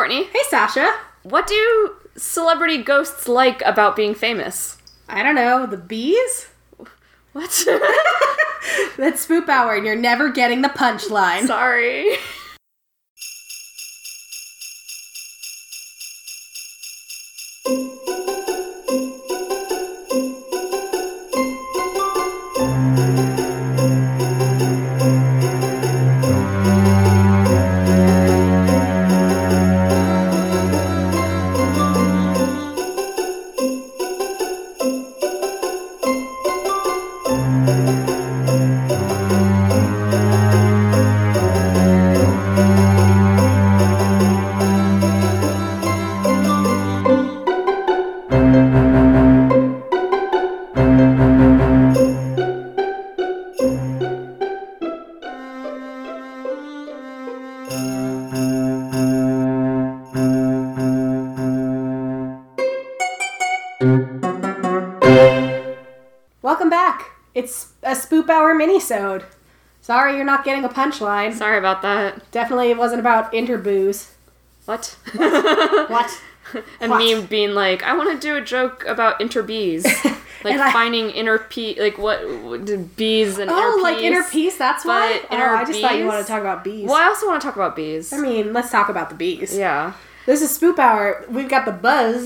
Courtney. Hey, Sasha. What do celebrity ghosts like about being famous? I don't know, the bees? What? That's Spoop Hour, and you're never getting the punchline. Sorry. Mini-sode. Sorry you're not getting a punchline. Sorry about that. Definitely it wasn't about interbooze. What? What? and What? me being like, I want to do a joke about interbees. Like I- finding inner pea, like what, what did bees and Oh, inner like peas? inner peace, that's why? Oh, I just thought you wanted to talk about bees. Well, I also want to talk about bees. I mean, let's talk about the bees. yeah. This is Spoop Hour. We've got the buzz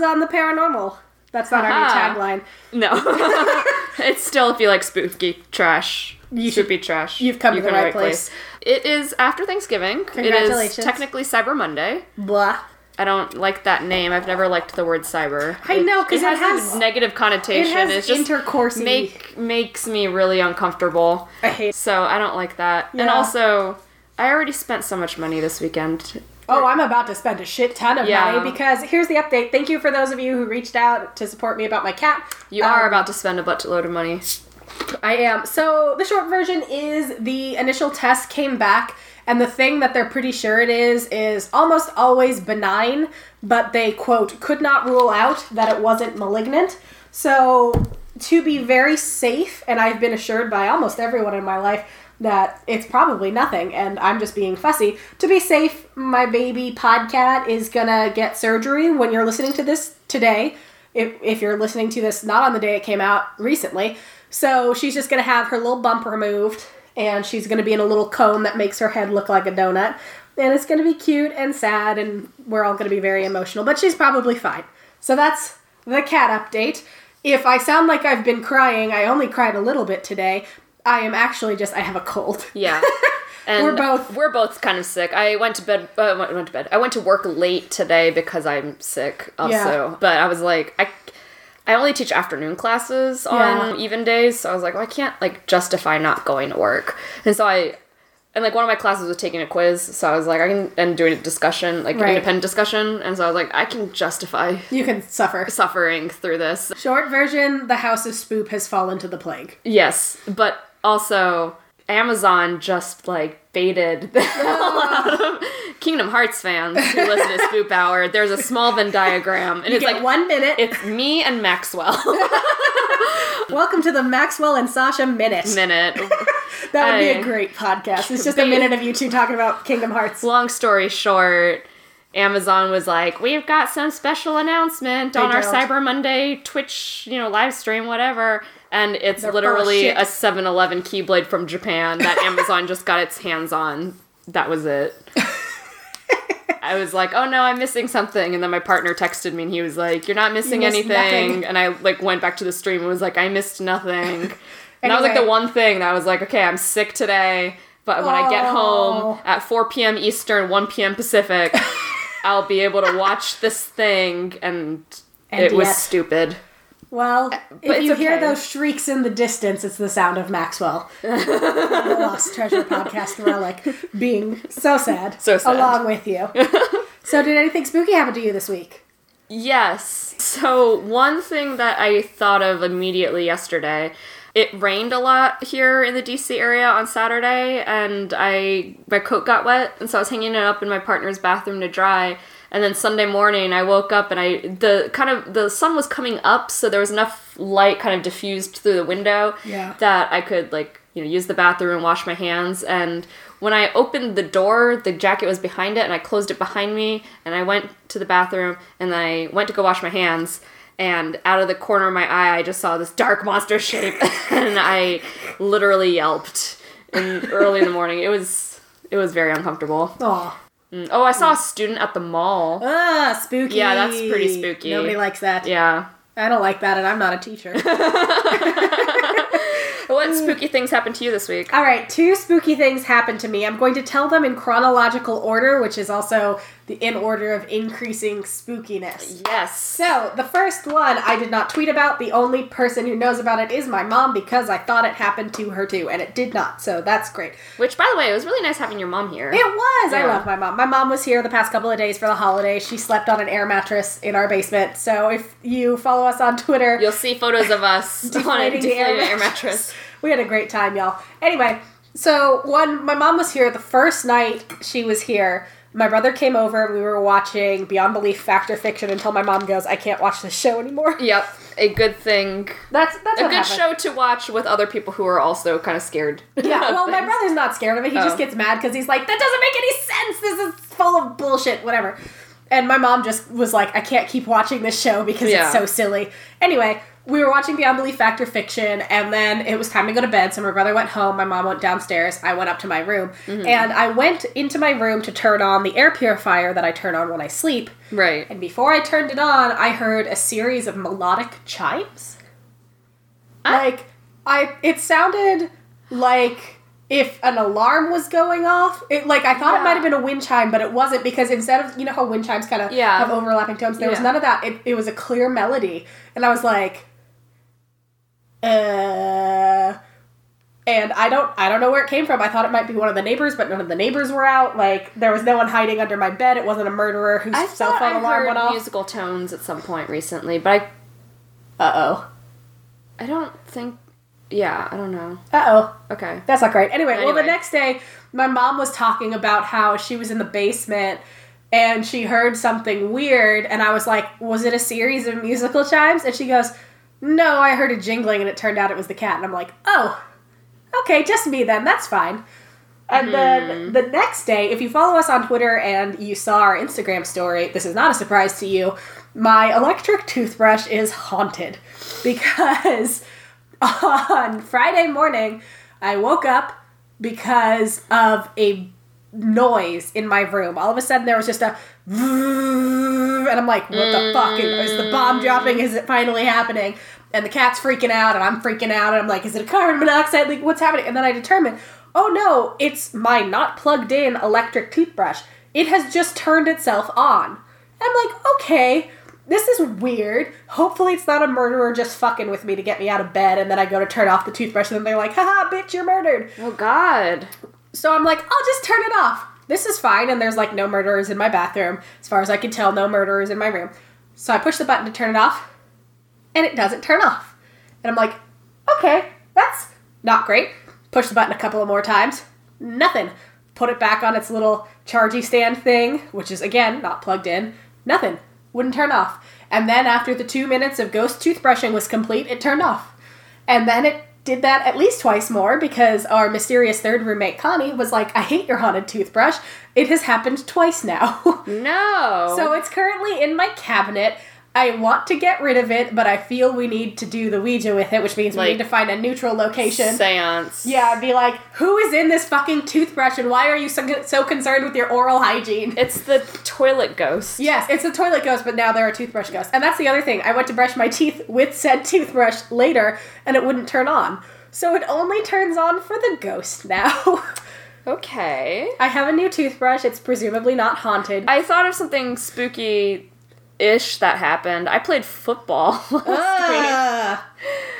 on the paranormal. That's not our new tagline. No. it's still if you like spooky trash. You should- spooky trash. you've come to you're the in right place. It is after Thanksgiving. It Congratulations. is technically Cyber Monday. Blah. I don't like that name. I've never liked the word cyber. I know because it has, has- a negative connotation. It has it's just make makes me really uncomfortable. I hate. So I don't like that. And also, I already spent so much money this weekend. Oh, I'm about to spend a shit ton of Yeah. money because here's the update. Thank you for those of you who reached out to support me about my cat. You Um, are about to spend a buttload of money. I am. So the short version is the initial test came back, and the thing that they're pretty sure it is is almost always benign, but they quote could not rule out that it wasn't malignant. So to be very safe, and I've been assured by almost everyone in my life that it's probably nothing, and I'm just being fussy. To be safe, my baby podcat is gonna get surgery when you're listening to this today. If, if you're listening to this not on the day it came out recently. So she's just gonna have her little bump removed, and she's gonna be in a little cone that makes her head look like a donut. And it's gonna be cute and sad, and we're all gonna be very emotional, but she's probably fine. So that's the cat update. If I sound like I've been crying, I only cried a little bit today. I am actually just, I have a cold. Yeah. And We're both- we're both kind of sick. I went to bed. Uh, went, went to bed. I went to work late today because I'm sick. Also, Yeah. but I was like, I, I only teach afternoon classes on Yeah. even days, so I was like, well, I can't like justify not going to work. And so I, and like one of my classes was taking a quiz, so I was like, I can and doing a discussion, like Right. independent discussion, and so I was like, I can justify You can suffer. suffering through this. Short version the House of Spoop has fallen to the plague. Yes, but also Amazon just like baited the hell out of Kingdom Hearts fans who listen to Spoop Hour. There's a small Venn diagram, and You it's like one minute. it's me and Maxwell Welcome to the Maxwell and Sasha Minute. minute. That would be a great podcast. It's just a minute of you two talking about Kingdom Hearts. Long story short. Amazon was like, "We've got some special announcement on our don't. Cyber Monday Twitch, you know, live stream, whatever." And it's They're literally a 7-Eleven Keyblade from Japan that Amazon just got its hands on. That was it. I was like, "Oh no, I'm missing something," and then my partner texted me, and he was like, "You're not missing missed anything." nothing. And I like went back to the stream and was like, "I missed nothing." And that was like the one thing that I was like, "Okay, I'm sick today." But when I get home Oh. at 4 p.m. Eastern, 1 p.m. Pacific, I'll be able to watch this thing, and, And it was stupid. Well, uh, if it's you hear those shrieks in the distance, it's the sound of Maxwell, the Lost Treasure podcast relic, being so sad, So sad. along with you. so, did anything spooky happen to you this week? Yes. So, one thing that I thought of immediately yesterday, it rained a lot here in the DC area on Saturday and I my coat got wet and so I was hanging it up in my partner's bathroom to dry. And then Sunday morning I woke up and I the kind of the sun was coming up so there was enough light kind of diffused through the window Yeah. that I could like, you know, use the bathroom and wash my hands and when I opened the door, the jacket was behind it, and I closed it behind me, and I went to the bathroom, and I went to go wash my hands, and out of the corner of my eye, I just saw this dark monster shape, and I literally yelped in early in the morning. It was it was very uncomfortable. Aw. Mm. Oh, I saw a student at the mall. Ah, spooky. Yeah, that's pretty spooky. Nobody likes that. Yeah. I don't like that, and I'm not a teacher. What mm. spooky things happened to you this week? All right, two spooky things happened to me. I'm going to tell them in chronological order, which is also the in order of increasing spookiness. Yes. So, the first one I did not tweet about. The only person who knows about it is my mom because I thought it happened to her too, and it did not. So, that's great. Which, by the way, it was really nice having your mom here. It was. I love my mom. My mom was here the past couple of days for the holiday. She slept on an air mattress in our basement. So, if you follow us on Twitter, You'll see photos of us on a deflated air air mattress. we had a great time, y'all. Anyway, so one, my mom was here the first night she was here. My brother came over and we were watching Beyond Belief Fact or Fiction until my mom goes, I can't watch this show anymore. Yep, a good thing. That's that's A good happened. show to watch with other people who are also kind of scared. Yeah, of well, my brother's not scared of it. He just Oh. gets mad because he's like, that doesn't make any sense. This is full of bullshit, whatever. And my mom just was like, I can't keep watching this show because Yeah. it's so silly. Anyway, we were watching Beyond Belief Fact or Fiction, and then it was time to go to bed. So my brother went home, my mom went downstairs, I went up to my room, Mm-hmm. and I went into my room to turn on the air purifier that I turn on when I sleep. Right. And before I turned it on, I heard a series of melodic chimes. Ah. Like I it sounded like if an alarm was going off. It like I thought it might have been a wind chime, but it wasn't because instead of you know how wind chimes kind of Yeah. have overlapping tones, there was none of that. It it was a clear melody. And I was like uh and I don't I don't know where it came from. I thought it might be one of the neighbors, but none of the neighbors were out. Like there was no one hiding under my bed. It wasn't a murderer whose I cell phone I alarm went off. musical tones at some point recently, but I, Uh oh. I don't think. Yeah, I don't know. Uh oh. Okay. That's not great. Anyway, well, the next day, my mom was talking about how she was in the basement and she heard something weird, and I was like, Was it a series of musical chimes? And she goes, No, I heard a jingling, and it turned out it was the cat. And I'm like, Oh, okay, just me then. That's fine. And then hmm. the next day, if you follow us on Twitter and you saw our Instagram story, this is not a surprise to you. My electric toothbrush is haunted because on Friday morning, I woke up because of a noise in my room. All of a sudden, there was just a and I'm like, what the fuck? Is the bomb mm. dropping? Is it finally happening? And the cat's freaking out, and I'm freaking out, and I'm like, is it a carbon monoxide leak? What's happening? And then I determine, oh no, it's my not plugged in electric toothbrush. It has just turned itself on. And I'm like, okay, this is weird. Hopefully, it's not a murderer just fucking with me to get me out of bed, and then I go to turn off the toothbrush, and then they're like, haha, bitch, you're murdered. Oh God. So I'm like, I'll just turn it off. This is fine, and there's like no murderers in my bathroom. As far as I can tell, no murderers in my room. So I push the button to turn it off, and it doesn't turn off. And I'm like, okay, that's not great. Push the button a couple of more times. Nothing. Put it back on its little chargy stand thing, which is again not plugged in. Nothing. Wouldn't turn off. And then after the two minutes of ghost toothbrushing was complete, it turned off. And then it did that at least twice more because our mysterious third roommate Connie was like, I hate your haunted toothbrush. It has happened twice now. No. so it's currently in my cabinet. I want to get rid of it, but I feel we need to do the Ouija with it, which means we need to find a neutral location. seance. yeah, I'd be like, who is in this fucking toothbrush and why are you so, so concerned with your oral hygiene? It's the toilet ghost. Yes, it's a toilet ghost, but now there are toothbrush ghosts. And that's the other thing. I went to brush my teeth with said toothbrush later, and it wouldn't turn on. So it only turns on for the ghost now. Okay. I have a new toothbrush. It's presumably not haunted. I thought of something spooky ish that happened. I played football last. Ah,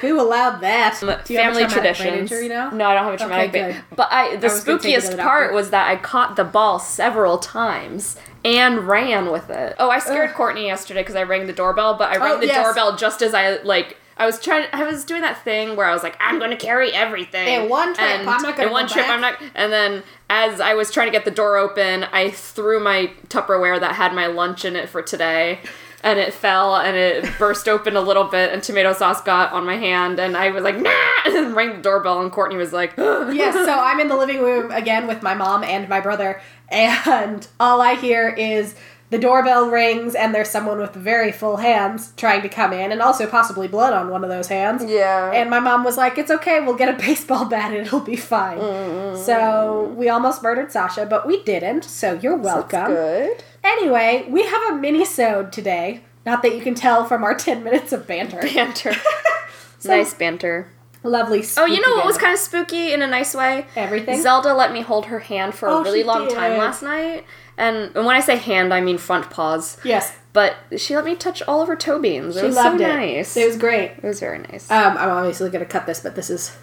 who allowed that? Do you have a family traditions. injury now? No, I don't have a traumatic Okay. But I, the was gonna take you to spookiest part was that I caught the ball several times and ran with it. Oh, I scared Ugh. Courtney yesterday because I rang the doorbell, but I rang Oh, the yes. doorbell just as I like. I was trying. I was doing that thing where I was like, "I'm going to carry everything." In one trip, and I'm not gonna In one trip, back. I'm not. And then, as I was trying to get the door open, I threw my Tupperware that had my lunch in it for today and it fell and it burst open a little bit and tomato sauce got on my hand and I was like nah and rang the doorbell and Courtney was like yes, so I'm in the living room again with my mom and my brother, and all I hear is the doorbell rings, and there's someone with very full hands trying to come in, and also possibly blood on one of those hands. yeah And my mom was like, "It's okay, we'll get a baseball bat and it'll be fine." Mm. So we almost murdered Sasha, but we didn't. So you're welcome. good Anyway, we have a mini-sode today. Not that you can tell from our ten minutes of banter. banter nice banter Lovely. oh you know what was kind of spooky in a nice way everything? Zelda let me hold her hand for Oh, a really long time last night and, and when I say hand I mean front paws yes, but she let me touch all of her toe beans it she was loved so it. nice It was great. it was very nice Um, I'm obviously gonna cut this, but this is.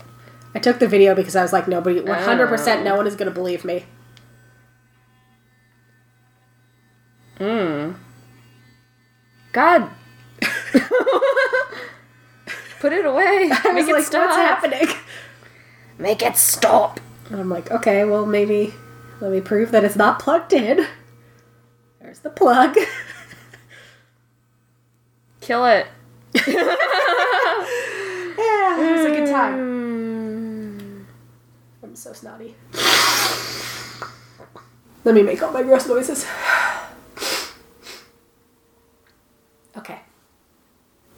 I took the video because I was like, nobody, 100, percent Oh. no one is gonna believe me. Mmm. God. Put it away. I was Make it like, stop. what's happening? Make it stop. And I'm like, okay, well maybe let me prove that it's not plugged in. There's the plug. Kill it. yeah, it was a good time. Mm. I'm so snotty. Let me make all my gross noises. Okay.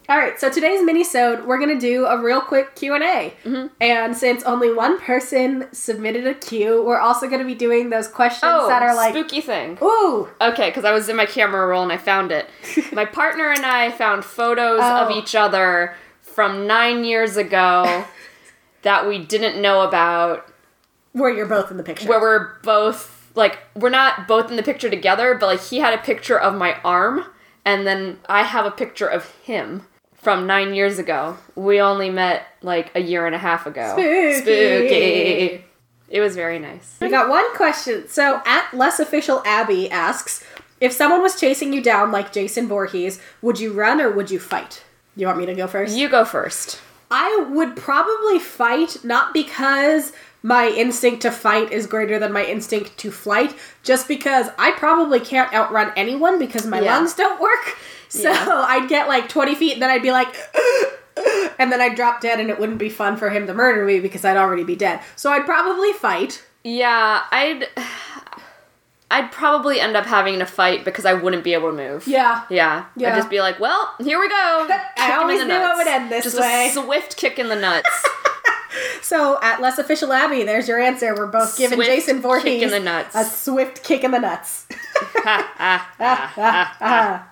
All right, so today's mini-sode, we're gonna do a real quick Q and A, Mm-hmm. and since only one person submitted a Q, we're also gonna be doing those questions Oh, that are like, spooky thing. ooh, Okay, because I was in my camera roll and I found it. my partner and I found photos of Oh. each other from nine years ago that we didn't know about, where you're both in the picture. where we're both like we're not both in the picture together, but like he had a picture of my arm, and then I have a picture of him from nine years ago. We only met like a year and a half ago. Spooky. Spooky. It was very nice. We got one question. So, at less official Abby asks, if someone was chasing you down like Jason Voorhees, would you run or would you fight? You want me to go first? You go first. I would probably fight, not because my instinct to fight is greater than my instinct to flight, just because I probably can't outrun anyone because my Yeah. lungs don't work. So Yeah. I'd get like 20 feet and then I'd be like, and then I'd drop dead and it wouldn't be fun for him to murder me because I'd already be dead. So I'd probably fight. Yeah, I'd I'd probably end up having to fight because I wouldn't be able to move. Yeah. Yeah. Yeah. I'd just be like, well, here we go. I always knew it would end this just way. a swift kick in the nuts. So at less official Abby, there's your answer. We're both giving Swift Jason kick Voorhees in the nuts. a swift kick in the nuts. ha, ah,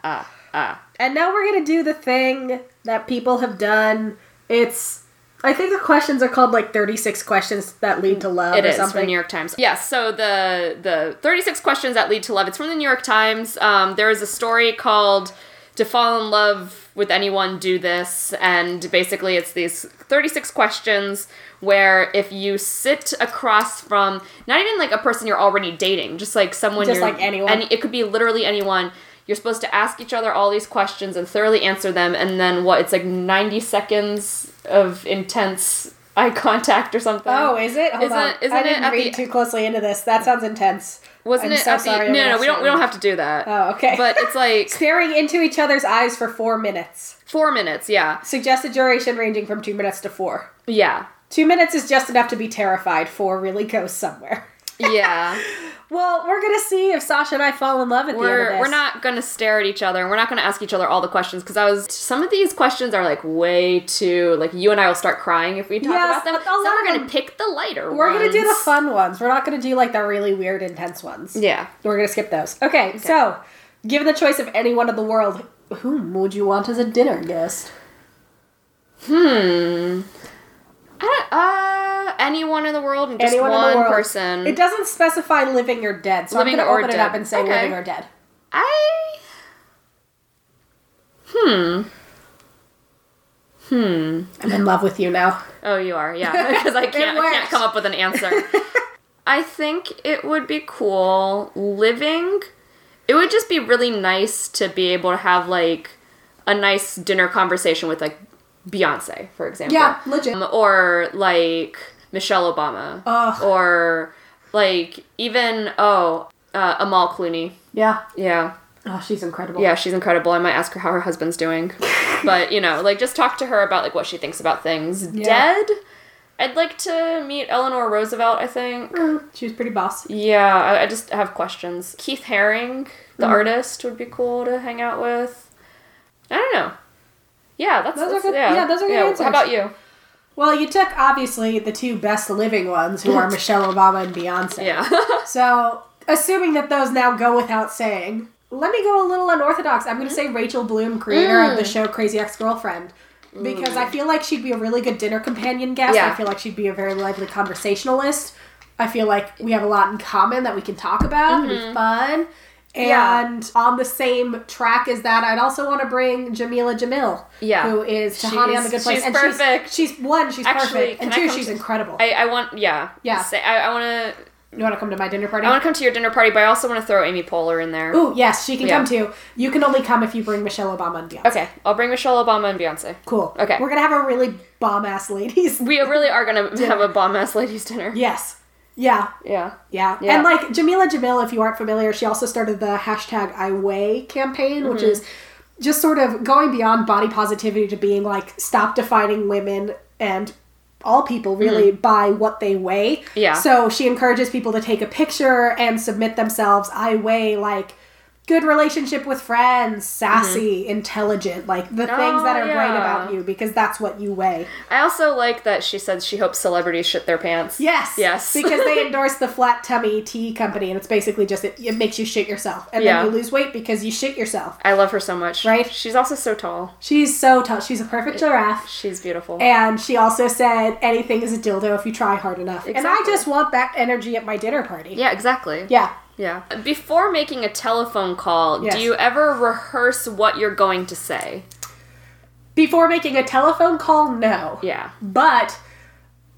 ah, ah. And now we're gonna do the thing that people have done. It's I think the questions are called like 36 questions that lead to love It or is something. from the New York Times. Yes, so the the 36 questions that lead to love. It's from the New York Times. Um, there is a story called "To Fall in Love with Anyone, Do This," and basically it's these 36 questions where if you sit across from not even like a person you're already dating, just like someone Just like anyone. any, it could be literally anyone. You're supposed to ask each other all these questions and thoroughly answer them, and then what? It's like 90 seconds of intense eye contact or something. Oh, is it? Hold Isn't- on. isn't I didn't read the- too closely into this. That sounds intense. Wasn't I'm it so at the no, no, no, we don't we don't have to do that. Oh, okay. But it's like staring into each other's eyes for four minutes. four minutes, yeah. Suggested duration ranging from two minutes to four. Yeah. Two minutes is just enough to be terrified. Four really goes somewhere. Yeah. Well, we're gonna see if Sasha and I fall in love at the end of we're this. we're not gonna stare at each other and we're not gonna ask each other all the questions because I was some of these questions are like way too like you and I will start crying if we talk Yes, about them. So we're gonna them- pick the lighter We're gonna do the fun ones. We're not gonna do like the really weird, intense ones. Yeah. We're gonna skip those. Okay, so given the choice of anyone in the world, whom would you want as a dinner guest? Hmm. Anyone in the world, and just anyone one in the world. person. It doesn't specify living or dead, so Living I'm gonna or open it up and say Okay. living or dead. I. Hmm. Hmm. I'm in love with you now. Oh, you are, yeah. Because I can't, I can't come up with an answer. I think it would be cool living. It would just be really nice to be able to have like a nice dinner conversation with like Beyonce, for example. Yeah, legit. Um, or like Michelle Obama. Ugh. Or like even oh uh, Amal Clooney. Yeah, Yeah. Oh, she's incredible. Yeah, she's incredible. I might ask her how her husband's doing. but, you know, like just talk to her about like what she thinks about things. Yeah. Dead? I'd like to meet Eleanor Roosevelt, I think. Mm, she was pretty boss. Yeah, I, I just have questions. Keith Haring, the Mm. artist, would be cool to hang out with. I don't know. Yeah, that's, Those are that's- good- yeah. yeah, those are good yeah. answers. How about you? Well, you took obviously the two best living ones, who are Michelle Obama and Beyonce. Yeah. So, assuming that those now go without saying, let me go a little unorthodox. I'm going to say mm. Rachel Bloom, creator of the Mm. show Crazy Ex Girlfriend. Because I mm. feel like she'd be a really good dinner companion guest. Yeah. I feel like she'd be a very lively conversationalist. I feel like we have a lot in common that we can talk about. It'd be mm-hmm. fun. Mm-hmm. Yeah. And on the same track as that, I'd also want to bring Jameela Jamil, Yeah. who is Tahani on the Good Place. she's and perfect. She's, she's one, she's Actually, perfect, and two, she's to- incredible. I, I want, yeah. Yeah. Say, I, I want to. you want to come to my dinner party? I want to come to your dinner party, but I also want to throw Amy Poehler in there. Ooh, yes, she can Yeah. come too. You can only come if you bring Michelle Obama and Beyonce. Okay, I'll bring Michelle Obama and Beyonce. Cool. Okay. We're gonna have a really bomb ass ladies. We really are gonna have a bomb ass ladies dinner. yes. Yeah. Yeah. Yeah. Yeah. And like Jameela Jamil, if you aren't familiar, she also started the hashtag I Weigh campaign, which Mm-hmm. is just sort of going beyond body positivity to being like stop defining women and all people really by what they weigh. Mm-hmm. Yeah. So she encourages people to take a picture and submit themselves. I weigh like good relationship with friends, sassy, intelligent, like the things that Mm-hmm. Oh, are great about you because that's what you weigh. I also like that she said she hopes celebrities shit their pants. Yes. Yes. because they endorse the flat tummy tea company, and it's basically just it, it makes you shit yourself, and Yeah. then you lose weight because you shit yourself. I love her so much. Right? She's also so tall. She's so tall. She's a perfect giraffe. She's beautiful. And she also said, anything is a dildo if you try hard enough. And I just want that energy at my dinner party. yeah, exactly. Yeah. Yeah. Before making a telephone call, Yes. do you ever rehearse what you're going to say? Before making a telephone call, no. Yeah. But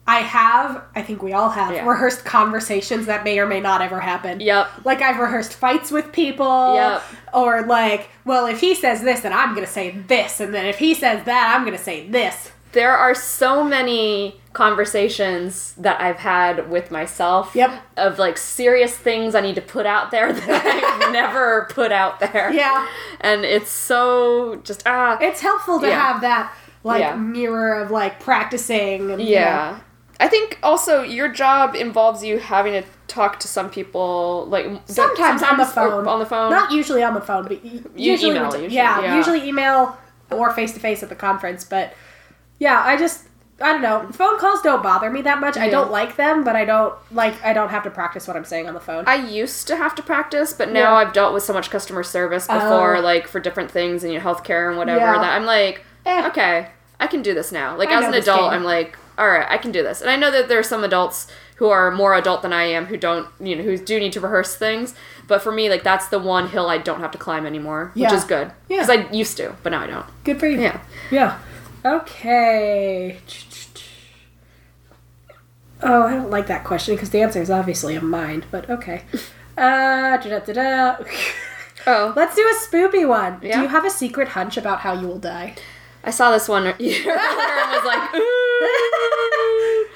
I have, I think we all have, Yeah. rehearsed conversations that may or may not ever happen. Yep. Like I've rehearsed fights with people. Yep. Or like, well, if he says this, then I'm gonna say this, and then if he says that, I'm gonna say this. There are so many conversations that I've had with myself Yep. of like serious things I need to put out there that I've never put out there. Yeah. And it's so just ah It's helpful to Yeah. have that like Yeah. mirror of like practicing. And, you Yeah. know. I think also your job involves you having to talk to some people like Sometimes, on the phone. on the phone. Not usually on the phone, but usually, email, usually, yeah, yeah. usually email or face to face at the conference. But yeah, I just I don't know. Phone calls don't bother me that much. I don't like them, but I don't like I don't have to practice what I'm saying on the phone. I used to have to practice, but now Yeah. I've dealt with so much customer service before, Oh. like for different things and you know, healthcare and whatever, Yeah. that I'm like, Eh. okay, I can do this now. Like I as an adult. I'm like, all right, I can do this. And I know that there are some adults who are more adult than I am who don't, you know, who do need to rehearse things. But for me, like that's the one hill I don't have to climb anymore, which is good Yeah. because I used to, but now I don't. Good for you. Yeah. Yeah. Okay. Oh, I don't like that question because the answer is obviously a mind, but okay. Uh. Oh, Let's do a spoopy one. Yeah. Do you have a secret hunch about how you will die? I saw this one and was like, ooh.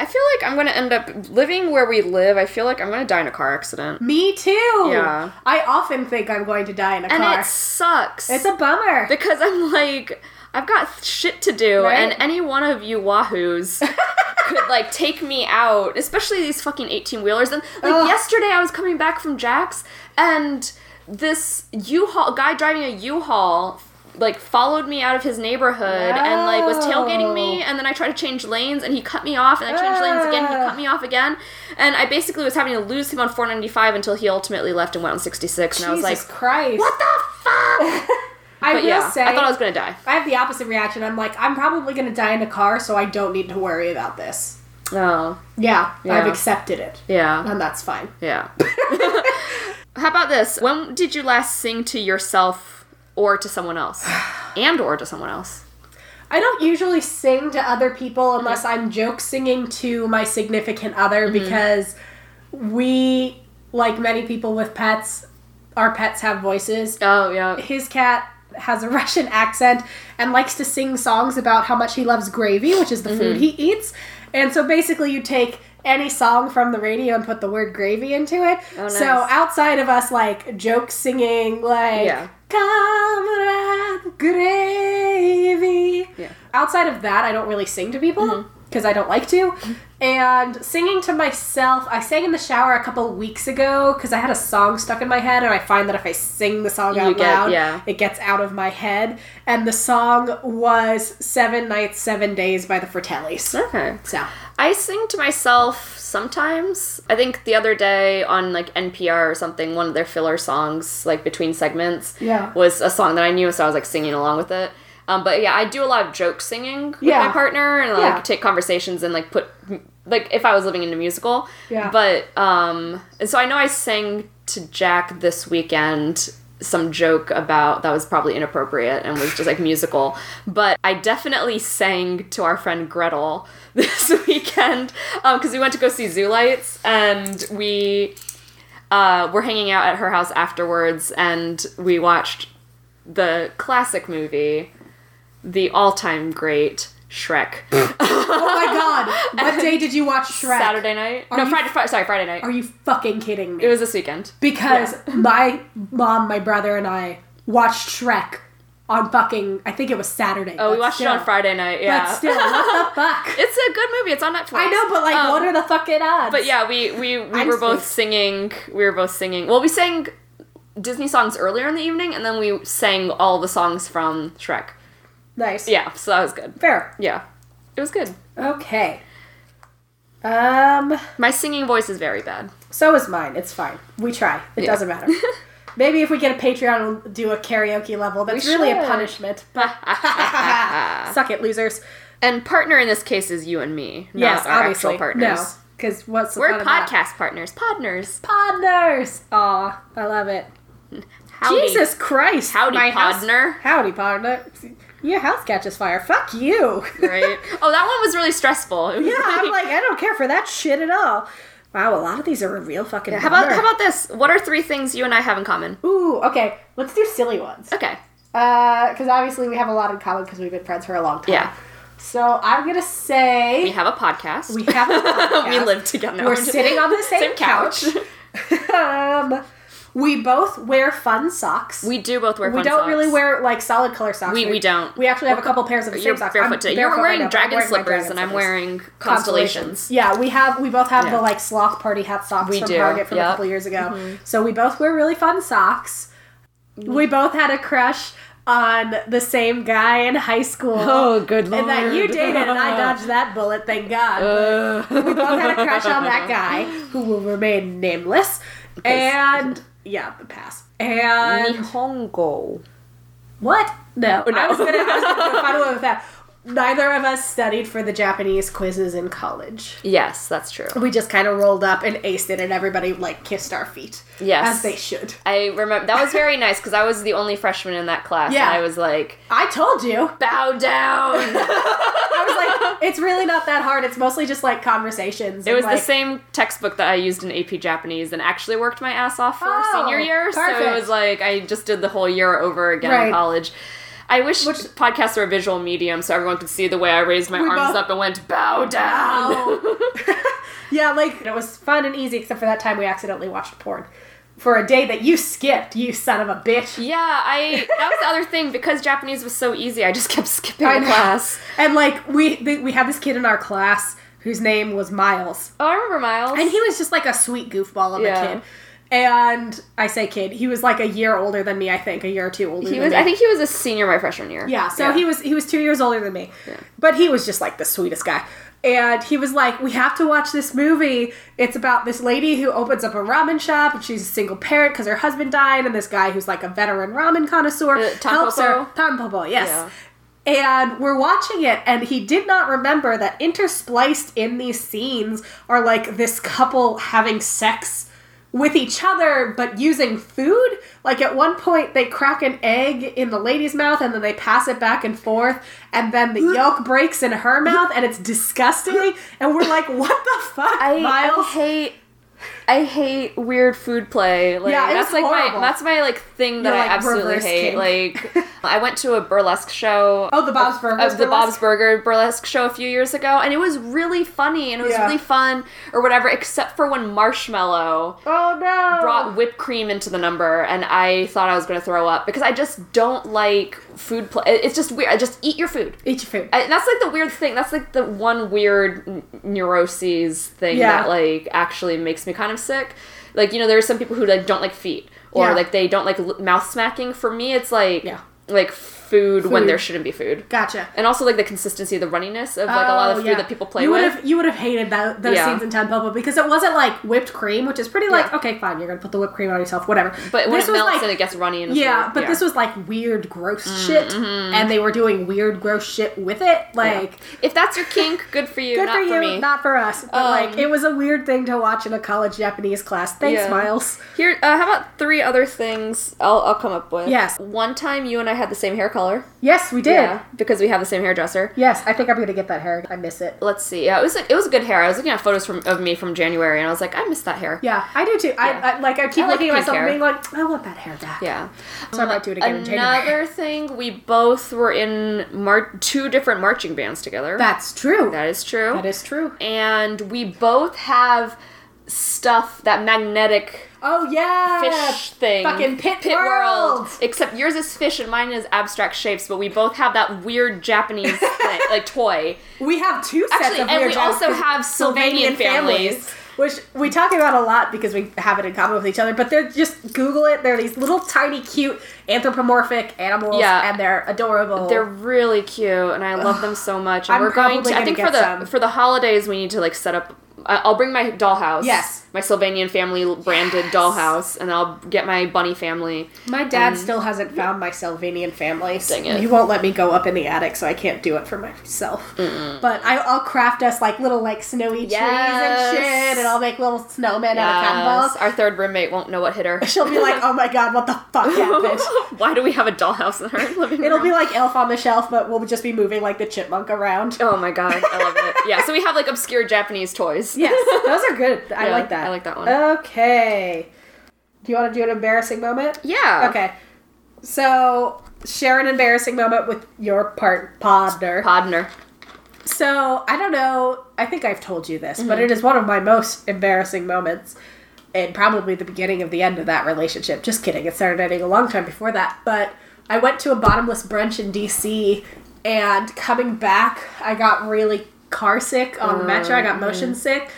I feel like I'm gonna end up living where we live. I feel like I'm gonna die in a car accident. Me too. Yeah. I often think I'm going to die in a And car. it sucks. It's a bummer. because I'm like, I've got shit to do, Right? and any one of you wahoos could like take me out, especially these fucking 18 wheelers. And like Ugh. yesterday, I was coming back from Jack's, and this U-Haul guy driving a U-Haul like followed me out of his neighborhood and like was tailgating me and then I tried to change lanes and he cut me off and I changed lanes again he cut me off again and I basically was having to lose him on 495 until he ultimately left and went on 66 and I was Jesus like Christ. what the fuck I but will yeah say, I thought I was gonna die I have the opposite reaction. I'm like, I'm probably going to die in a car, so I don't need to worry about this. oh Yeah, Yeah. I've accepted it, yeah and that's fine. Yeah. How about this? When did you last sing to yourself or to someone else? And or to someone else? I don't usually sing to other people unless I'm joke singing to my significant other mm-hmm. because we, like many people with pets, our pets have voices. Oh, yeah. His cat has a Russian accent and likes to sing songs about how much he loves gravy, which is the food mm-hmm. he eats. And so basically, you take any song from the radio and put the word gravy into it. Oh, So outside of us like joke singing like Yeah. Comrade Gravy. Yeah. Outside of that, I don't really sing to people mm-hmm. Because I don't like to. And singing to myself, I sang in the shower a couple weeks ago because I had a song stuck in my head, and I find that if I sing the song out get- loud, yeah. it gets out of my head. And the song was Seven Nights, Seven Days by the Fratellis. Okay. So, I sing to myself sometimes. I think the other day on like NPR or something, one of their filler songs, like between segments, Yeah. was a song that I knew, so I was like singing along with it. Um, but yeah, I do a lot of joke singing with Yeah. my partner and like Yeah. take conversations and like put like if I was living in a musical. Yeah. But um, and so I know I sang to Jack this weekend some joke about that was probably inappropriate and was just like musical. But I definitely sang to our friend Gretel this weekend because we went to go see Zoo Lights and we uh, were hanging out at her house afterwards and we watched the classic movie, the all-time great Shrek. oh my god, what day did you watch Shrek? Saturday night. Are no, you- Friday, Friday. Sorry, Friday night. Are you fucking kidding me? it was this weekend. because my mom, my brother, and I watched Shrek on fucking. I think it was Saturday. Oh, we watched still- it on Friday night. Yeah, But still, what the fuck? it's a good movie. It's on Netflix. I know, but like, Um, what are the fucking odds? But yeah, we we we I'm were both sick. singing. We were both singing. Well, we sang Disney songs earlier in the evening, and then we sang all the songs from Shrek. Nice. Yeah, so that was good. fair. Yeah, it was good. Okay. Um. My singing voice is very bad. So is mine. It's fine. We try. It Yeah. doesn't matter. Maybe if we get a Patreon, we'll do a karaoke level. That's We really a punishment. Suck it, losers. And partner in this case is you and me, not yes, our obviously. actual partners. No, because what's the We're fun of that? podcast partners, podners. Podners. Aw, I love it. Howdy. Jesus Christ. Howdy, my house- Howdy, podner. Your house catches fire. Fuck you. Right? Oh, that one was really stressful. Was yeah, I'm like, I don't care for that shit at all. Wow, a lot of these are a real fucking How about how about this? What are three things you and I have in common? Ooh, okay. Let's do silly ones. Okay. Uh, because obviously we have a lot in common because we've been friends for a long time. Yeah. So I'm gonna say We have a podcast. we have a podcast. we live together. We're sitting on the same, couch. um, we both wear fun socks. we do both wear. Socks. We don't socks. really wear like solid color socks. We- we don't. We actually have a couple pairs of the same socks. barefoot I'm today. barefoot You're wearing now, dragon wearing slippers, dragon and I'm wearing constellations. Yeah, we have we both have Yeah. the like sloth party hat socks We from do, Target from yep. a couple years ago. Mm-hmm. So we both wear really fun socks. Mm-hmm. We both had a crush on the same guy in high school. Oh, good lord! And that you dated, and I dodged that bullet, thank God. But we both had a crush on that guy who will remain nameless. And yeah, the pass. And Nihongo. what? No, Oh, no. I was gonna, I was gonna go final one with that. Neither of us studied for the Japanese quizzes in college. Yes, that's true. We just kind of rolled up and aced it, and everybody like kissed our feet. Yes. as they should. I remember that was very nice because I was the only freshman in that class, Yeah. and I was like, I told you. "Bow down." I was like, it's really not that hard. It's mostly just like conversations. It was the same textbook that I used in AP Japanese and actually worked my ass off for Oh, senior year. So it was like I just did the whole year over again Right. in college. I wish Which- podcasts were a visual medium so everyone could see the way I raised my arms both- up and went bow down. Yeah, like it was fun and easy, except for that time we accidentally watched porn for a day that you skipped. You son of a bitch. yeah, I that was the other thing because Japanese was so easy. I just kept skipping class. And like we we had this kid in our class whose name was Miles, Oh, I remember Miles. and he was just like a sweet goofball of Yeah. a kid. And I say kid, he was like a year older than me. I think a year or two older. He than was. me. I think he was a senior my freshman year. Yeah, so he was he was two years older than me, but he was just like the sweetest guy. And he was like, "We have to watch this movie. It's about this lady who opens up a ramen shop, and she's a single parent because her husband died, and this guy who's like a veteran ramen connoisseur Uh, helps her. Tampopo, yes. Yeah. And we're watching it, and he did not remember that interspliced in these scenes are like this couple having sex with each other, but using food. Like at one point, they crack an egg in the lady's mouth, and then they pass it back and forth, and then the yolk breaks in her mouth, and it's disgusting. And we're like, "What the fuck, I, I hate I hate weird food play. Like Yeah, that's like horrible. my that's my like thing that You're, I like, absolutely hate. kink. Like I went to a burlesque show. Oh, the Bob's Burgers Of the? Bob's Burger burlesque show a few years ago, and it was really funny and it was Yeah. really fun or whatever, except for when Marshmallow Oh no! brought whipped cream into the number, and I thought I was going to throw up because I just don't like food play. It's just weird. I just eat your food. Eat your food. I, that's like the weird thing. That's like the one weird n- neuroses thing Yeah. that like actually makes me kind of sick. Like you know, there are some people who like don't like feet or Yeah. like they don't like l- mouth smacking. For me, it's like Yeah. like food, when there shouldn't be food. Gotcha. And also like the consistency, the runniness of like a lot of Oh, food yeah. that people play you with. would have you would have hated that, those Yeah. scenes in Tampopo because it wasn't like whipped cream, which is pretty like Yeah. okay, fine, you're gonna put the whipped cream on yourself, whatever. but when this it was melts like and it gets runny and yeah, but this was like weird, gross shit, and they were doing weird, gross shit with it. Like if that's your kink, good for you, good not for you, me. not for us. But like Um, it was a weird thing to watch in a college Japanese class. Thanks. Miles. Here, uh, how about three other things I'll, I'll come up with? Yes. One time you and I had the same hair color. Yes, we did. Yeah, because we have the same hairdresser. Yes, I think I'm gonna get that hair. I miss it. Let's see. Yeah, it was it was good hair. I was looking at photos from of me from January, and I was like, I miss that hair. Yeah, I do too. Yeah. I, I like. I keep I like looking at myself hair. and being like, I want that hair back. Yeah. So I might do it again in January. Another thing, we both were in mar- two different marching bands together. That's true. that is true. that is true. and we both have stuff that magnetic Oh yeah, fish thing. Fucking pit, pit World. Except yours is fish and mine is abstract shapes, but we both have that weird Japanese thing, like toy. We have two sets Actually, of and we also have Sylvanian families. which we talk about a lot because we have it in common with each other. But they're just Google it. They're these little tiny, cute anthropomorphic animals, Yeah. and they're adorable. They're really cute, and I love them so much. And I'm we're going to. I think for the for the holidays, we need to like set up. I'll bring my dollhouse. Yes. My Sylvanian family branded Yes. dollhouse, and I'll get my bunny family. My dad still hasn't found my Sylvanian family. Dang it. He won't let me go up in the attic, so I can't do it for myself. But I, I'll craft us like little like snowy trees and shit, and I'll make little snowmen out of cotton balls. Our third roommate won't know what hit her. She'll be like, "Oh my god, what the fuck happened?" Why do we have a dollhouse in our living room? It'll be like Elf on the Shelf, but we'll just be moving like the chipmunk around. Oh my god, I love it. Yeah, so we have like obscure Japanese toys. Yes, those are good. I Yeah, like that. I like that one. Okay. Do you want to do an embarrassing moment? Yeah. Okay. So, share an embarrassing moment with your part partner. Podner. So, I don't know. I think I've told you this, Mm-hmm. but it is one of my most embarrassing moments. And probably the beginning of the end of that relationship. Just kidding. It started ending a long time before that. But I went to a bottomless brunch in DC, and coming back, I got really car sick on the metro. I got motion sick.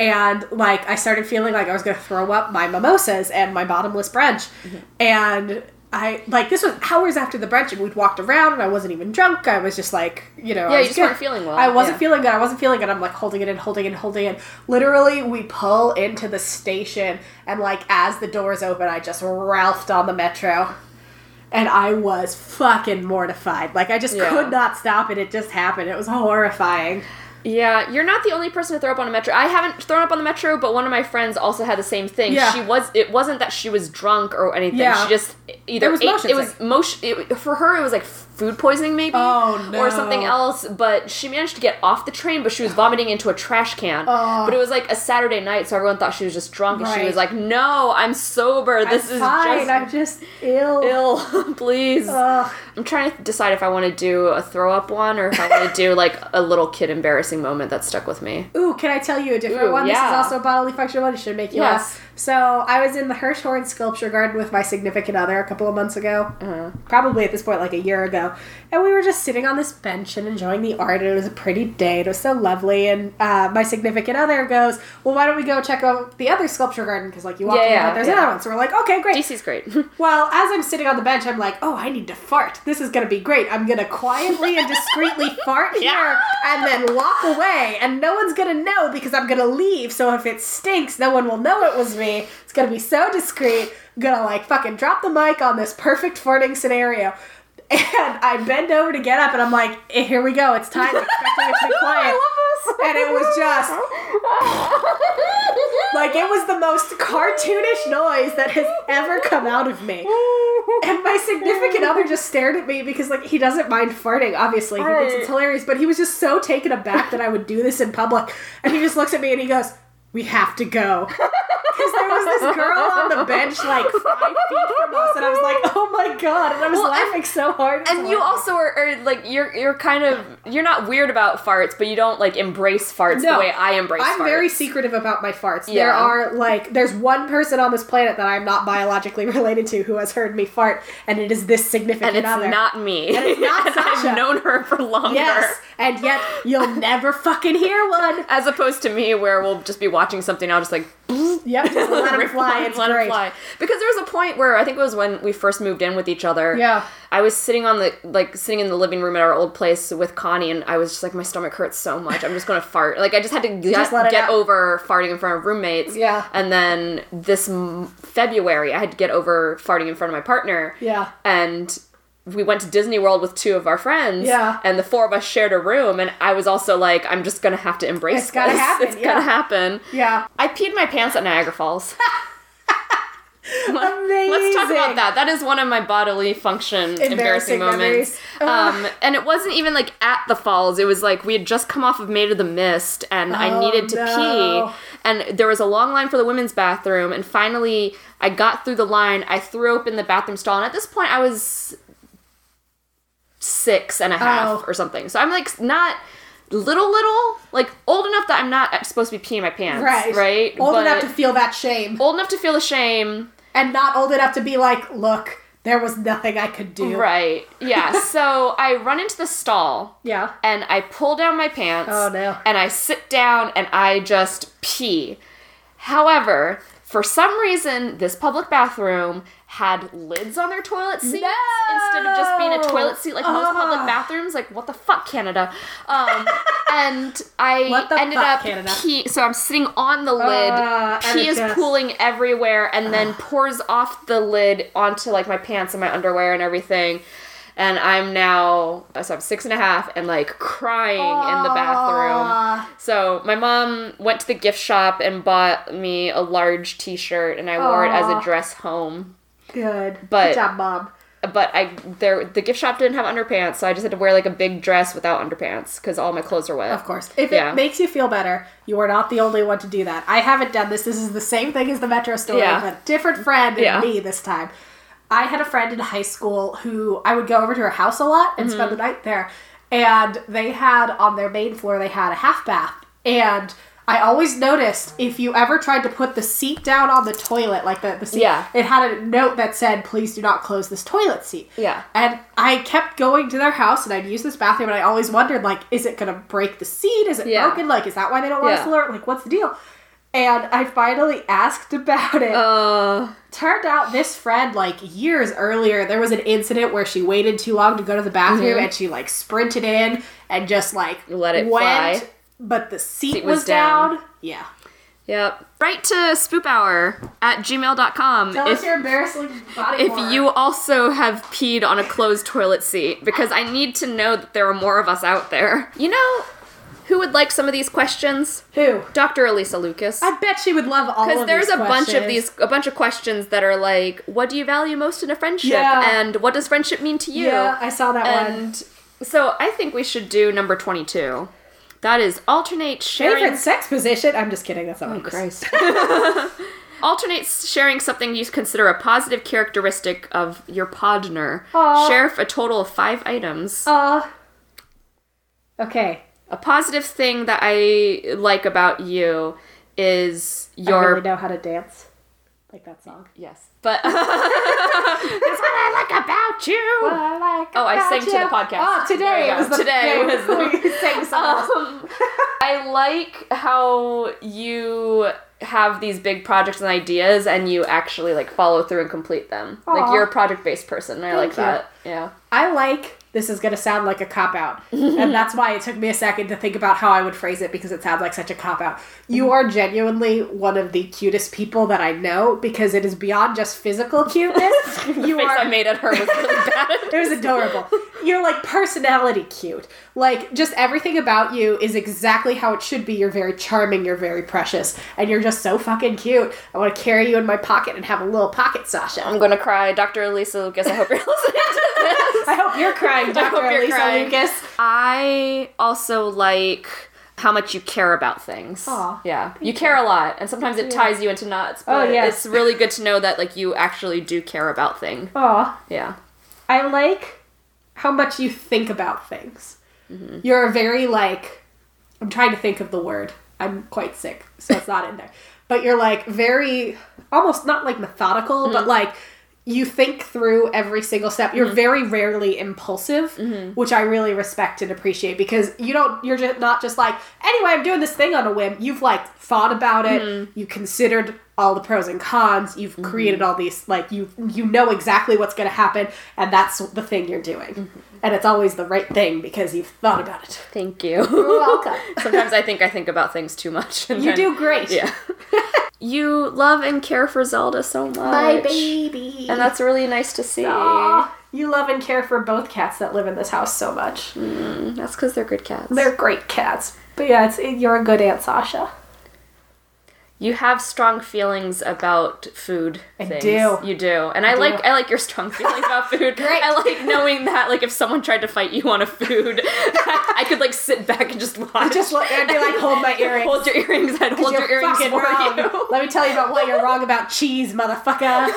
And like I started feeling like I was gonna throw up my mimosas and my bottomless brunch. Mm-hmm. And I like this was hours after the brunch and we'd walked around and I wasn't even drunk. I was just like, you know, Yeah, I you was just good. weren't feeling well. I wasn't Yeah. feeling good. I wasn't feeling good. I'm like holding it in, holding it, and holding it. Literally, we pull into the station, and like as the doors open, I just ralphed on the metro, and I was fucking mortified. Like I just Yeah. could not stop it. It just happened. It was horrifying. Yeah, you're not the only person to throw up on a metro. I haven't thrown up on the metro, but one of my friends also had the same thing. Yeah. She was. It wasn't that she was drunk or anything. Yeah. She just either It was ate, motion it was motion. It, for her, it was like food poisoning, maybe. Oh, Or something else. But she managed to get off the train, but she was vomiting into a trash can. Oh. But it was like a Saturday night, so everyone thought she was just drunk, and she was like, "No, I'm sober. This I'm is fine. just." I'm just ill. Ill, please. Ugh. I'm trying to decide if I want to do a throw up one or if I want to do like a little kid embarrassing moment that stuck with me. Ooh, can I tell you a different Ooh, one? This is also a bodily function one. It should make you Yes. laugh. So I was in the Hirshhorn Sculpture Garden with my significant other a couple of months ago. Uh-huh. Probably at this point, like a year ago. And we were just sitting on this bench and enjoying the art. And it was a pretty day. It was so lovely. And uh, my significant other goes, "Well, why don't we go check out the other sculpture garden? Because like you walk Yeah, in, yeah, there's yeah. another one." So we're like, "Okay, great." DC's great. Well, as I'm sitting on the bench, I'm like, oh, I need to fart. This is going to be great. I'm going to quietly and discreetly fart here and then walk away. And no one's going to know because I'm going to leave. So if it stinks, no one will know it was me. It's going to be so discreet. To like fucking drop the mic on this perfect farting scenario. And I bend over to get up and I'm like, eh, here we go. It's time. I'm expecting it to be quiet. And it was just like it was the most cartoonish noise that has ever come out of me. And my significant other just stared at me because like he doesn't mind farting, obviously. He thinks it's hilarious, but he was just so taken aback that I would do this in public. And he just looks at me and he goes, We have to go. Because there was this girl on the bench like five feet from us, and I was like, "Oh my god!" And I was Well, and- laughing so hard. And you also are, are like you're you're kind of you're not weird about farts, but you don't like embrace farts the way I embrace farts. I'm farts. very secretive about my farts. There are like there's one person on this planet that I'm not biologically related to who has heard me fart, and it is this significant and it's other. not me. And it's not And Sasha. I've known her for longer. Yes, and yet you'll never fucking hear one. As opposed to me, where we'll just be watching something, and I'll just like Yep, just let rip fly. It's let great. fly. Because there was a point where I think it was when we first moved in with each other. Yeah. I was sitting on the like sitting in the living room at our old place with Connie, and I was just like, my stomach hurts so much. I'm just gonna fart. Like I just had to get, Just let get over farting in front of roommates. Yeah. And then this m- February, I had to get over farting in front of my partner. Yeah. And we went to Disney World with two of our friends. Yeah. And the four of us shared a room, and I was also like, I'm just gonna have to embrace It's gotta this. happen, It's yeah. gonna happen. Yeah. I peed my pants at Niagara Falls. Amazing. Let's talk about that. That is one of my bodily function embarrassing, Embarrassing moments. Um, and it wasn't even like at the falls. It was like we had just come off of Maid of the Mist, and I Oh, needed to no. pee. And there was a long line for the women's bathroom, and finally I got through the line. I threw open the bathroom stall, and at this point I was six and a half Oh. or something. So I'm like not little little like old enough that I'm not supposed to be peeing my pants. Right. Right. Old But enough to feel that shame, old enough to feel the shame. and not old enough to be like, look, there was nothing I could do. Right. Yeah. so I run into the stall Yeah. and I pull down my pants. Oh, no. And I sit down and I just pee. However, for some reason, this public bathroom had lids on their toilet seats No! instead of just being a toilet seat like most public bathrooms. Like, what the fuck, Canada? Um, and I ended fuck, up Canada? pee. So I'm sitting on the lid. Uh, pee is NHS. pooling everywhere, and then pours off the lid onto like my pants and my underwear and everything. And I'm now so I'm six and a half and like crying in the bathroom. So my mom went to the gift shop and bought me a large T-shirt, and I wore it as a dress home. Good. But- Good job, mom. But I there the gift shop didn't have underpants, so I just had to wear like a big dress without underpants because all my clothes are wet. Of course. If Yeah. it makes you feel better, you are not the only one to do that. I haven't done this. This is the same thing as the Metro story, Yeah. but different friend than Yeah. me this time. I had a friend in high school who I would go over to her house a lot and spend the Mm-hmm. night there. And they had on their main floor, they had a half bath. And I always noticed if you ever tried to put the seat down on the toilet, like the, the seat, Yeah. it had a note that said, please do not close this toilet seat. Yeah. And I kept going to their house and I'd use this bathroom and I always wondered, like, is it gonna break the seat? Is it Yeah. broken? Like, is that why they don't want us Yeah. to learn? Like, what's the deal? And I finally asked about it. Uh, Turned out this friend, like years earlier, there was an incident where she waited too long to go to the bathroom and she like sprinted in and just like Mm-hmm. Let it fly. But the seat, Seat was, was down. down. Yeah. Yep. Write to spoophour at gmail.com Tell if, us your embarrassing body if horror. you also have peed on a closed toilet seat, because I need to know that there are more of us out there. You know who would like some of these questions? Who? Dr. Elisa Lucas. I bet she would love all of Because there's these a bunch of these, a bunch of questions that are like, what do you value most in a friendship? Yeah. And what does friendship mean to you? Yeah, I saw that one. and so I think we should do number 22. That is alternate sharing. Favorite sex position? I'm just kidding. That's not Oh, what it is. Christ. Alternate sharing something you consider a positive characteristic of your podner. Aw. Share a total of five items. Uh, okay. A positive thing that I like about you is I your really know how to dance. Like that song. yes, but that's what I like about you. What I like Oh, I sang to the podcast. Oh, today you it was the Today day was the- sang. Um, I like how you have these big projects and ideas and you actually like follow through and complete them. Like you're a project based person. and I like you. that. Yeah. I like this is gonna sound like a cop out, and that's why it took me a second to think about how I would phrase it because it sounds like such a cop out. You mm-hmm. are genuinely one of the cutest people that I know because it is beyond just physical cuteness. you face are I made at her was really bad. It was adorable. You're like personality cute. Like just everything about you is exactly how it should be. You're very charming, you're very precious, and you're just so fucking cute. I want to carry you in my pocket and have a little pocket Sasha. I'm gonna cry. Dr. Elisa Lucas, I hope you're listening to this. I hope you're crying, Dr. hope you're Elisa crying. Lucas. I also like how much you care about things. Aw, yeah, you care a lot, and sometimes it ties you into knots. Oh, But yes. it's really good to know that like you actually do care about things. Aw. Yeah. I like how much you think about things. You're a very like I'm trying to think of the word. I'm quite sick, so it's not in there. But you're like very almost not like methodical, but mm-hmm. like you think through every single step. You're mm-hmm. very rarely impulsive, mm-hmm. which I really respect and appreciate because you don't you're just not just like, anyway, I'm doing this thing on a whim. You've like thought about it, you considered all the pros and cons, you've mm-hmm. created all these like you you know exactly what's going to happen and that's the thing you're doing. Mm-hmm. And it's always the right thing because you've thought about it. Thank you. You're welcome. Sometimes I think I think about things too much. You then- do great. Yeah. you love and care for Zelda so much. My baby. And that's really nice to see. Aw, you love and care for both cats that live in this house so much. Mm, that's because they're good cats. They're great cats. But yeah, it's you're a good aunt, Sasha. You have strong feelings about food. I things. do. You do, and I, do. like I like your strong feelings about food. Great. I like knowing that like if someone tried to fight you on a food, I could like sit back and just watch. Just look, I'd be like, hold my earrings. hold your earrings. I'd hold your earrings for wrong. you. Let me tell you about why you're wrong about cheese, motherfucker.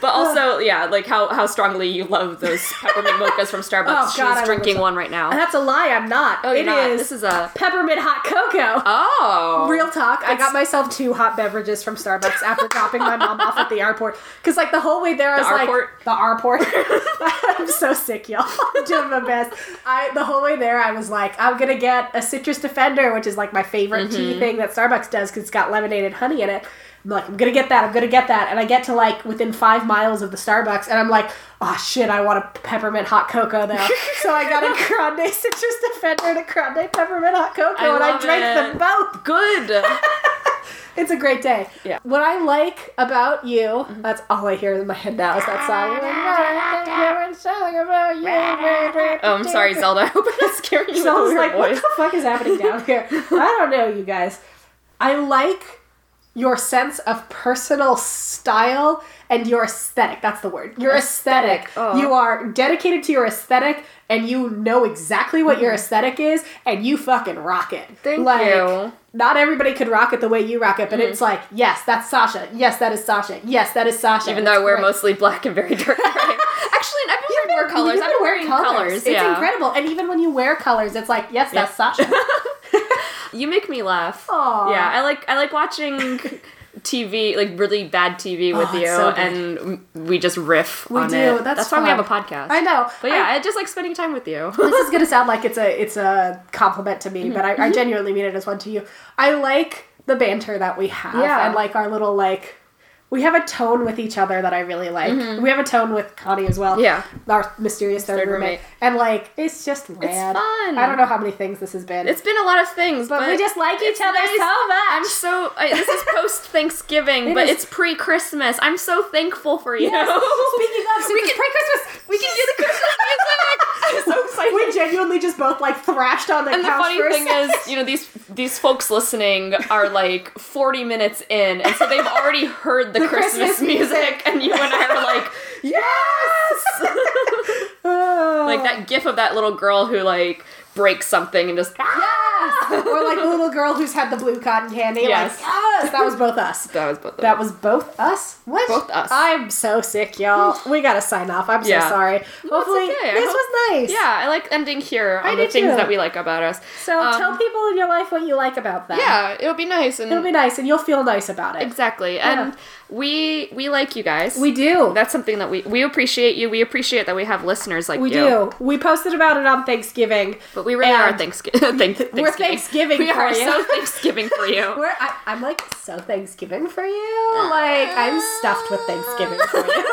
But also, yeah, like how how strongly you love those peppermint mochas from oh, Starbucks. Oh, God, I She's love drinking one right now. That's a lie. I'm not. Oh, you're It not. is This is a peppermint hot cocoa. oh Real talk. I got myself two hot beverages from Starbucks after dropping my mom off at the airport. Because like the whole way there, I was like airport? the airport. I'm so sick, y'all. I'm doing my best. I the whole way there, I was like, I'm gonna get a citrus defender, which is like my favorite tea mm-hmm. thing that Starbucks does because it's got lemonade and honey in it. I'm like, I'm gonna get that. I'm gonna get that. And I get to like within five miles of the Starbucks, and I'm like, oh shit, I want a peppermint hot cocoa now. so I got a grande citrus defender and a grande peppermint hot cocoa, I and I drank it. them both. good. It's a great day. Yeah. Mm-hmm. What I like about you, that's all I hear in my head now is that song. Oh, I'm sorry, Zelda. I hope I'm not scaring you with So I a was weird like, what the fuck is happening down here? I don't know, you guys. I like your sense of personal style and your aesthetic. That's the word. Your aesthetic. Aesthetic, oh. You are dedicated to your aesthetic and you know exactly what your mm. aesthetic is and you fucking rock it. Thank like, you. Not everybody could rock it the way you rock it, but mm. it's like, yes, that's Sasha. Yes, that is Sasha. Yes, that is Sasha. Even though I wear great. mostly black and very dark. Actually, I've been wearing more colors. I've been wearing colors. It's yeah. incredible. And even when you wear colors, it's like, yes, that's Sasha. You make me laugh. Aw. Yeah, I like I like watching TV, like really bad TV with Oh, you, so and we just riff We on do. it. That's why we have a podcast. I know. But yeah, I- I, just like spending time with you. this is gonna sound like it's a it's a compliment to me, but I, Mm-hmm. I genuinely mean it as one to you. I like the banter that we have, Yeah. and like our little like we have a tone with each other that I really like. We have a tone with Connie as well. Mm-hmm. Yeah. our mysterious third, Third roommate. roommate. and like it's just rad. fun. I don't know how many things this has been. It's been a lot of things, but, but, we just like each other nice. so much. I'm so. I, this is post Thanksgiving, It but is. it's pre Christmas. I'm so thankful for you. Yes. Speaking of, we we can pre Christmas. we can do the Christmas music. I'm so excited. We genuinely just both like thrashed on the and the couch funny for a thing is, you know, these these folks listening are like 40 minutes in, and so they've already heard the, Christmas, Christmas music. music, and you and I are like, yes. like that gif of that little girl who like breaks something and just Yes! or like the little girl who's had the blue cotton candy. Yes. Like, yes! That was both us. that was both. That them. was both us? What? Both us. I'm so sick, y'all. We gotta sign off. I'm so Yeah. sorry. Hopefully, okay. This hope- was nice. yeah. I like ending here I on the things too. that we like about us. So Um, tell people in your life what you like about them. Yeah, it'll be nice and It'll be nice and you'll feel nice about it. exactly. And we we like you guys. We do. That's something that we we appreciate you. We appreciate that we have listeners like you. we you. do. We posted about it on Thanksgiving. But we really are Thanksgiving. Thank- Thanksgiving. We're Thanksgiving We for are you. so Thanksgiving for you. We're, I, I'm like so Thanksgiving for you. Like I'm stuffed with Thanksgiving for you.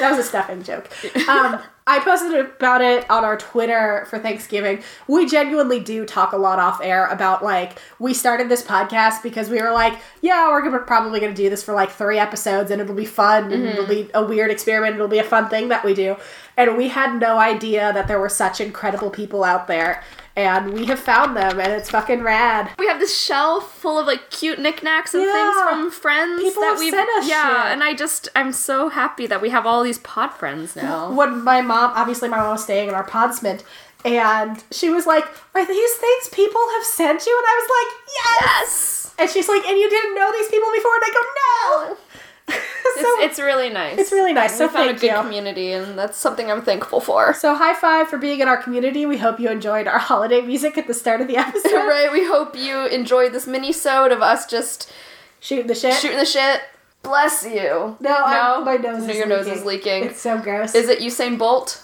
that was a stuffing joke. Um, I posted about it on our Twitter for Thanksgiving. We genuinely do talk a lot off air about like we started this podcast because we were like, yeah, we're gonna probably gonna do this for like three episodes and it'll be fun and it'll be a weird experiment. It'll be a fun thing that we do. And we had no idea that there were such incredible people out there. And we have found them, and it's fucking rad. We have this shelf full of like cute knickknacks and things from friends People that we've sent us yeah, shit. and I just I'm so happy that we have all these pod friends now. when my mom, obviously my mom was staying in our podsment, and she was like, "Are these things people have sent you?" And I was like, "Yes." Yes. And she's like, "And you didn't know these people before?" And I go, "No." so It's, it's really nice. It's really nice, We so found thank a good you. community, and that's something I'm thankful for. So high five for being in our community. We hope you enjoyed our holiday music at the start of the episode. right. We hope you enjoyed this mini-sode of us just Shooting the shit. shooting the shit. Bless you. No, I'm- my nose No, is your nose is leaking. It's so gross. Is it Usain Bolt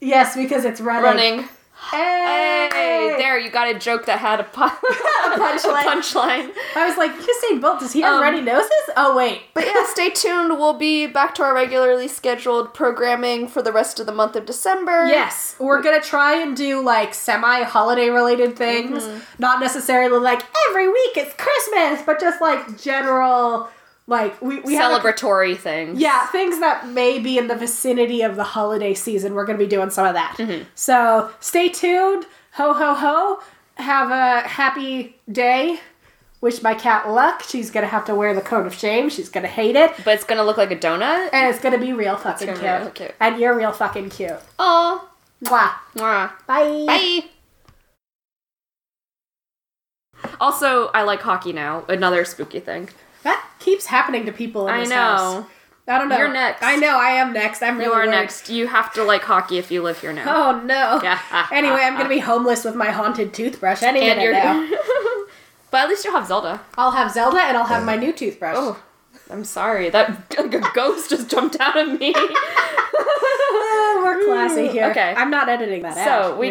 yes, because it's running. running? Hey, Hey, there you got a joke that had a, pu- a punchline. I was like, Usain Bolt. Does he have Um, runny noses? Oh wait. But yeah, stay tuned. We'll be back to our regularly scheduled programming for the rest of the month of December. Yes, we're gonna try and do like semi holiday related things. Mm-hmm. Not necessarily like every week it's Christmas, but just like general, like we we have a- Celebratory things. Yeah, things that may be in the vicinity of the holiday season. We're going to be doing some of that. Mm-hmm. So stay tuned. Ho, ho, ho. Have a happy day. Wish my cat luck. She's going to have to wear the coat of shame. She's going to hate it. But it's gonna look like a donut. And it's going to be real fucking cute. real cute. And you're real fucking cute. oh Mwah. Mwah. Bye. Bye. Also, I like hockey now. Another spooky thing. That keeps happening to people in I this know. house. I don't know. You're next. I know. I am next. I'm really You are worried. next. You have to like hockey if you live here now. Oh no. Yeah. anyway, I'm going to be homeless with my haunted toothbrush any and minute now. but at least you'll have Zelda. I'll have Zelda and I'll have my new toothbrush. Oh, I'm sorry. That like a ghost just jumped out of me. Oh, we're classy here. Okay. I'm not editing that So, out. So we